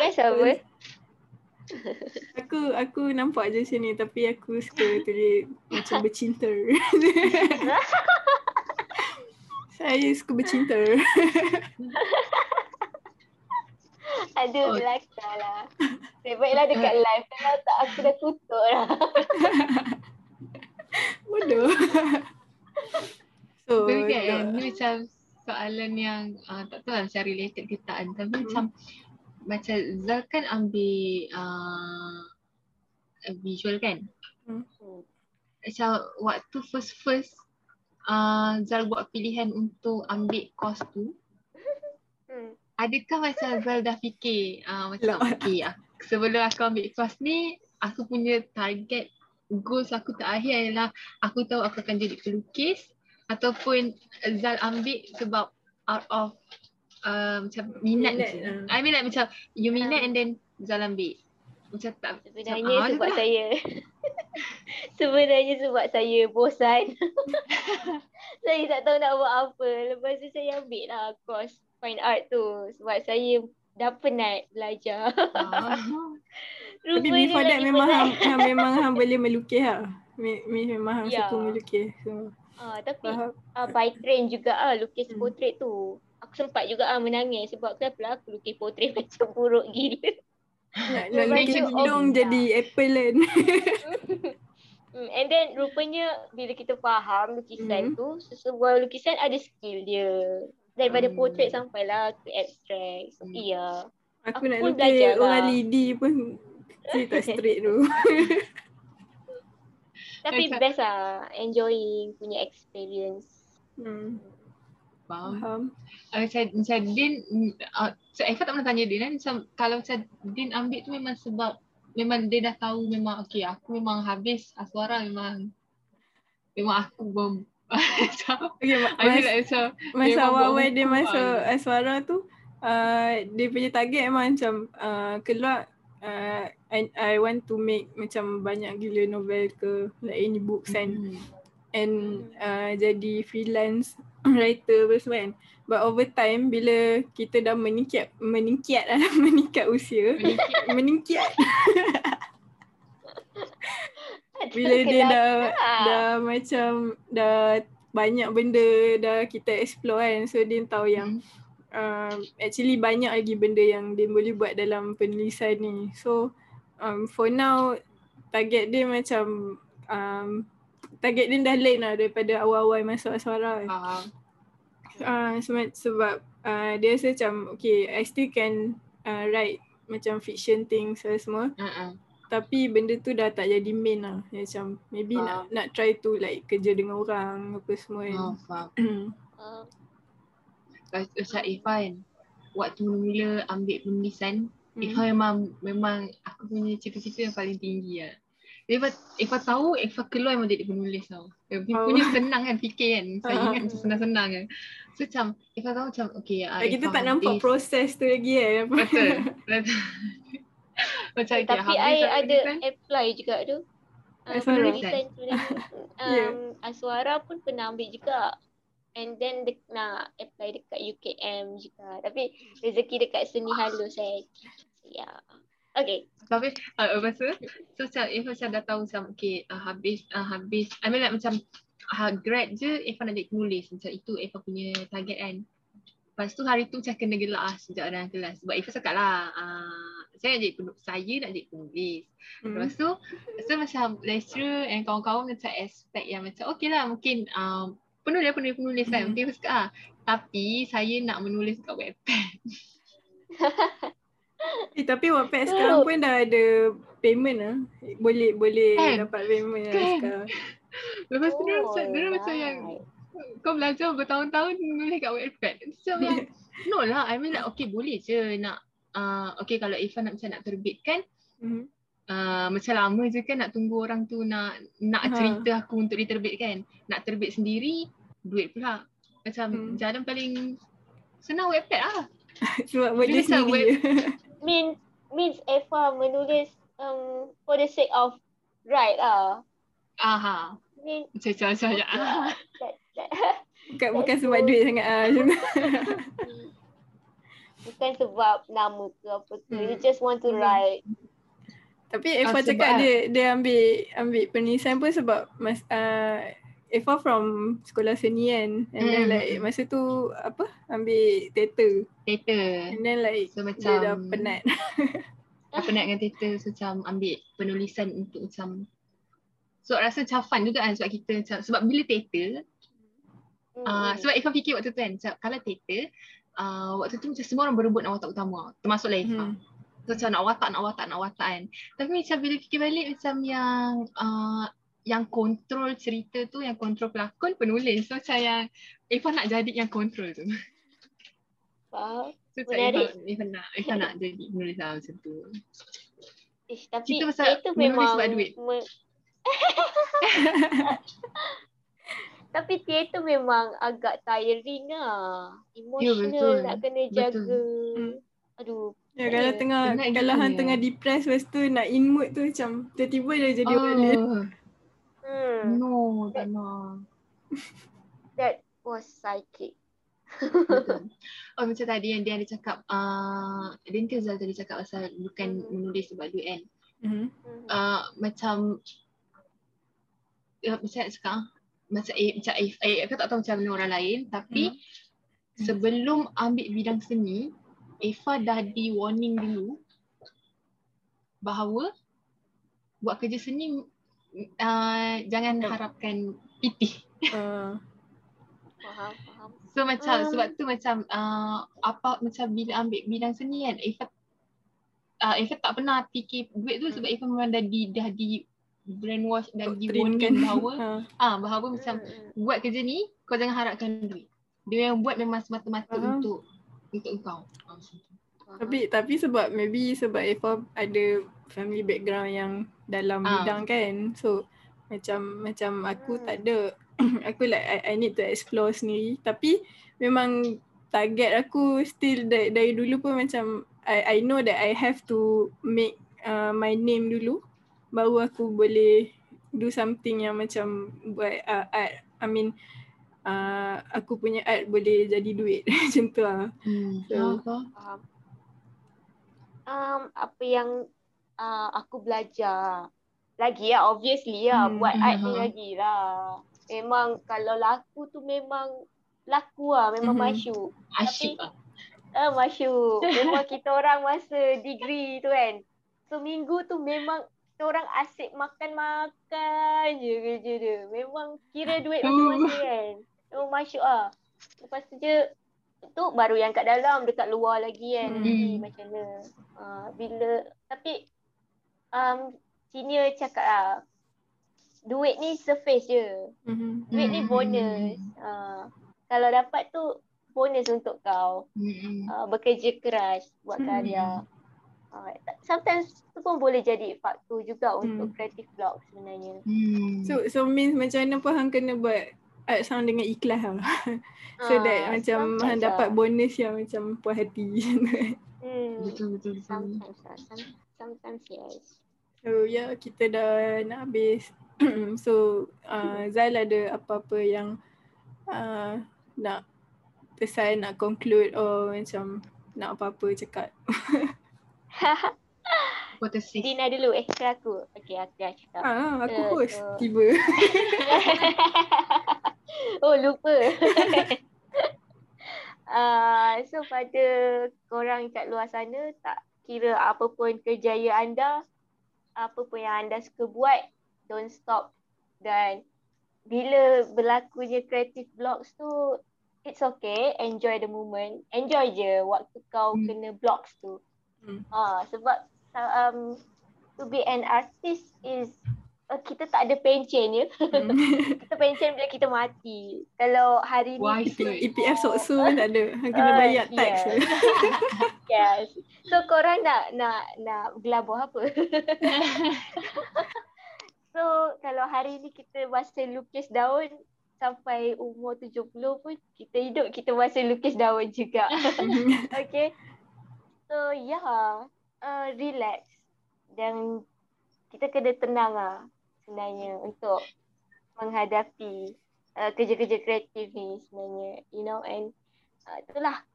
Best apa? aku aku nampak je macam ni tapi aku suka tulis macam bercinta Saya suka bercinta. Ada Oh. belakang lah. Baiklah dekat live. Kalau tak aku dah tutup lah. Bodoh. so, Tapi kan yeah. ni macam soalan yang uh, tak tahu lah macam related ke tak kan. Tapi Hmm. macam macam Zal kan ambil uh, visual kan. Hmm. Macam waktu first-first uh, Zal buat pilihan untuk ambil course tu. Hmm. Adakah macam Zal dah fikir uh, macam Lah. okay aku, sebelum aku ambil course ni aku punya target goals aku terakhir adalah aku tahu aku akan jadi pelukis ataupun Zal ambil sebab out of uh, macam minat, Minat, je. ah. I mean like macam you minat Ah. and then Zal ambil. Macam tak Sebenarnya macam, ah, sebab lah. saya Sebenarnya sebab saya bosan Saya tak tahu nak buat apa Lepas tu saya ambil lah course fine art tu Sebab saya dah penat belajar Ah. Tapi before that memang hang, hang memang hang boleh melukis lah. Me- me- Memang hang Ya. suka melukis. So, ah, Tapi faham. ah, by train juga ah lukis Hmm. portrait tu Aku sempat juga ah menangis sebab kenapa lah aku lukis portrait macam buruk gila Nak, nak hidung jadi apple kan. Hmm, and then rupanya bila kita faham lukisan Hmm. tu, sesebuah lukisan ada skill dia. Daripada Hmm. portrait sampailah ke abstract. So, Hmm. iya. Aku, Aku nak lukis belajar lah. orang lidi pun saya tak straight tu. Tapi best lah. Enjoying punya experience. Hmm, Faham. faham. Uh, macam, macam Din, uh, so Eva tak pernah tanya Din kan, macam kalau macam Din ambil tu memang sebab memang dia dah tahu memang okay aku memang habis aswara memang memang aku bom Okay, mas, like macam masa buat awal-awal dia masuk lah. Aswara tu, uh, dia punya target memang macam uh, keluar uh, I, I want to make macam banyak gila novel ke like any books and Hmm. and uh, jadi freelance writer apa semua kan. But over time bila kita dah meningkat meningkat lah meningkat usia. Meningkat bila dia dah dah macam dah banyak benda dah kita explore kan. So dia tahu yang um, actually banyak lagi benda yang dia boleh buat dalam penulisan ni. So um, for now target dia macam um, target dia dah lain lah daripada awal-awal masuk aswara kan. Faham. Uh, sebab, sebab uh, dia rasa macam okay I still can uh, write macam fiction things dan semua Uh-uh. tapi benda tu dah tak jadi main lah Dia macam maybe nak Faham. nak try to like kerja dengan orang apa semua kan Oh, faham. Macam Irfan, waktu mula ambil penulisan, Hmm. Irfan memang memang aku punya cita-cita yang paling tinggi lah. Irfan, Irfan tahu Irfan keluar memang jadi penulis tau. Dia Oh. punya senang kan fikir kan. Saya Ah. ingat macam senang-senang kan. So macam Irfan tahu macam okay. Uh, kita tak nampak proses tu lagi kan Betul. Betul. macam okay, tapi habis I ada penulisan, apply juga tu. Uh, Aswara? penulisan sebenarnya. Um, Ya. Aswara pun pernah ambil juga. And then dek, nak apply dekat UKM juga. Tapi rezeki dekat seni halus saya. Ya. Okay. Tapi uh, lepas tu, so macam Irfan macam dah tahu macam okay uh, habis uh, habis I mean like macam uh, grad je Irfan nak jadi penulis macam itu Irfan punya target kan. Lepas tu hari tu macam kena gelak lah sejak dalam kelas sebab Irfan cakap lah uh, saya nak jadi penulis, saya nak jadi penulis. Hmm. Lepas tu, so macam lecturer and kawan-kawan macam expect yang macam okay lah mungkin um, penulis lah penulis-penulis kan. Hmm. Mungkin Irfan cakap ah, tapi saya nak menulis kat Wattpad. Eh, tapi Wattpad sekarang pun dah ada payment lah. Boleh boleh Kan? dapat payment lah Kan? sekarang. Lepas tu dia Oh, macam, dia macam yang right. kau belajar bertahun-tahun nulis kat Wattpad. Macam yang, no lah, I mean like okay boleh je nak, uh, okay kalau Irfan nak macam nak terbitkan, Mhm. uh, macam lama je kan nak tunggu orang tu nak nak Ha. cerita aku untuk diterbitkan. Nak terbit sendiri, duit pula. Macam Hmm. jalan paling senang Wattpad lah. Sebab dia Dia macam sendiri. Means means Eva menulis um, for the sake of right lah. Aha. Mean Macam macam macam. macam. Ah. that, that, bukan bukan sebab duit sangat ah bukan sebab nama ke apa ke. You Hmm. just want to Hmm. write. Tapi Eva Ah, cakap dia dia ambil ambil penulisan pun sebab mas uh, Eva from sekolah seni kan and then Hmm. like masa tu apa ambil theater Theater. and then like So dia macam dah penat. Dah penat dengan theater so macam ambil penulisan untuk macam So rasa macam fun juga kan sebab kita macam sebab bila theater Hmm, uh, sebab Eva fikir waktu tu kan macam kalau theater uh, waktu tu macam semua orang berebut nak watak utama termasuklah Eva. Hmm. So macam nak watak, nak watak, nak watak kan. Tapi macam bila fikir balik macam yang uh, yang kontrol cerita tu, yang kontrol pelakon penulis. So macam yang Eva nak jadi yang kontrol tu. Faham? So macam Eva, nak, Eva nak jadi penulis lah macam tu. Ish, tapi Cerita pasal itu memang sebab duit. me- tapi teater memang agak tiring lah. Emotional betul. nak kena Betul. jaga. Hmm. Aduh. Ya kalau Ya, tengah kalau hang ya. tengah depressed lepas tu nak in mood tu macam tiba-tiba dia jadi balik. Oh, Hmm. no, tak nak. That was psychic. Oh macam tadi yang dia ada cakap, uh, Din ke Zal tadi cakap pasal bukan Hmm. menulis sebab duit kan. Mhm. Hmm. uh, macam uh, macam nak cakap ah, macam eh, macam eh, eh, aku tak tahu macam mana orang lain tapi Hmm. sebelum ambil bidang seni Eva dah di warning dulu bahawa buat kerja seni uh, jangan harapkan PT. Uh, Faham, faham. So macam Hmm. sebab tu macam uh, apa macam bila ambil bidang seni kan Eva uh, Eva tak pernah fikir duit tu sebab Eva memang dah di dah di brainwash dan di warning bahawa Ha. ah bahawa macam Hmm, hmm. buat kerja ni kau jangan harapkan duit. Dia yang buat memang semata-mata Faham. untuk untuk tu. Faham. Tapi tapi sebab maybe sebab Eva ada family background yang dalam Ah. bidang kan. So macam macam aku Hmm. tak ada aku like I, I need to explore sendiri tapi memang target aku still dari, dari dulu pun macam I I know that I have to make uh, my name dulu baru aku boleh do something yang macam buat uh, art I mean uh, aku punya art boleh jadi duit macam tu lah. Hmm. So-. Faham. Um, apa yang uh, aku belajar lagi ya, obviously ya, Hmm, buat art ni aha. lagi lah. Memang kalau laku tu memang laku lah, memang Mhm. masyuk. Asyik lah. Ah, masyuk. Memang kita orang masa degree tu kan. Seminggu tu memang kita orang asyik makan-makan je kerja dia. Memang kira duit masing-masing kan. Memang masyuk lah. Lepas tu je tu baru yang kat dalam dekat luar lagi kan. Hmm. Macam mana. Uh, bila tapi um, senior cakap lah duit ni surface je. Mhm. Duit ni Hmm. bonus. Uh, kalau dapat tu bonus untuk kau Hmm. uh, bekerja keras buat Hmm. karya. Uh, sometimes tu pun boleh jadi faktor juga untuk Hmm. creative block sebenarnya. Hmm. So so means macam mana pun hang kena buat art sound dengan ikhlas lah. so Ah, that macam sometimes hang dapat lah. bonus yang macam puas hati. Hmm. betul betul betul. Sometimes lah. Some, sometimes yes. So ya yeah, kita dah nak habis. so uh, Zal ada apa-apa yang uh, nak pesan, nak conclude or macam nak apa-apa cakap. Potensi. Dina dulu eh ke aku. Okay aku dah cakap. Ah, aku Eh, host so- tiba. oh lupa. uh, so pada korang kat luar sana tak kira apa pun kejayaan anda, apa pun yang anda suka buat, don't stop. Dan bila berlakunya creative blocks tu, it's okay, enjoy the moment. Enjoy je waktu kau Hmm. kena blocks tu. Hmm. Ah, sebab um, to be an artist is kita tak ada pencen je. Hmm. kita pencen bila kita mati. Kalau hari ni Wise kita. EPF sokso pun tak ada. Kena bayar tax. yeah. yes. So korang nak nak nak gelabah apa? so kalau hari ni kita masih lukis daun sampai umur 70 pun kita hidup kita masih lukis daun juga. okay. So yeah, uh, relax dan kita kena tenang lah sebenarnya untuk menghadapi uh, kerja-kerja kreatif ni sebenarnya. You know and uh, itulah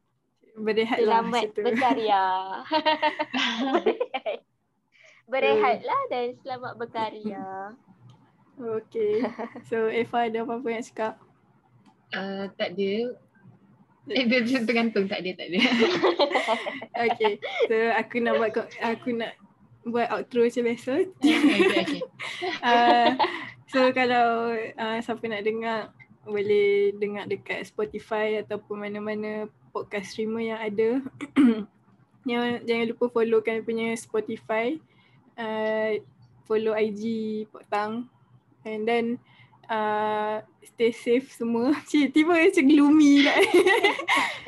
Berehat lah selamat situ. berkarya. Berehatlah dan selamat berkarya. Okay. So Eva ada apa-apa nak cakap? Uh, tak ada. Eh, dia, dia tergantung tak ada, tak ada. Okay. So aku nak buat aku nak buat outro macam biasa. okay, okay. uh, so kalau uh, siapa nak dengar boleh dengar dekat Spotify ataupun mana-mana podcast streamer yang ada. jangan lupa follow kan punya Spotify. Uh, follow IG Potang and then uh, stay safe semua. Cik, tiba macam gloomy lah.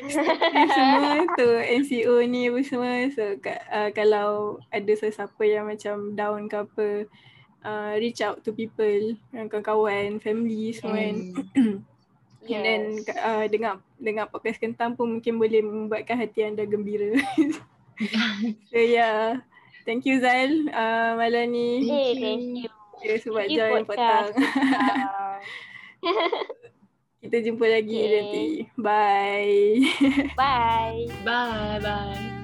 semua tu NCO ni apa semua. So uh, kalau ada sesiapa yang macam down ke apa, uh, reach out to people, kawan-kawan, family semua kan. yes. And then uh, dengar, dengar podcast kentang pun mungkin boleh membuatkan hati anda gembira. so yeah. Thank you Zal uh, malam ni. Hey, thank you. Ya, sebab join petang. Kita jumpa lagi okay. nanti. Bye. Bye. Bye. Bye.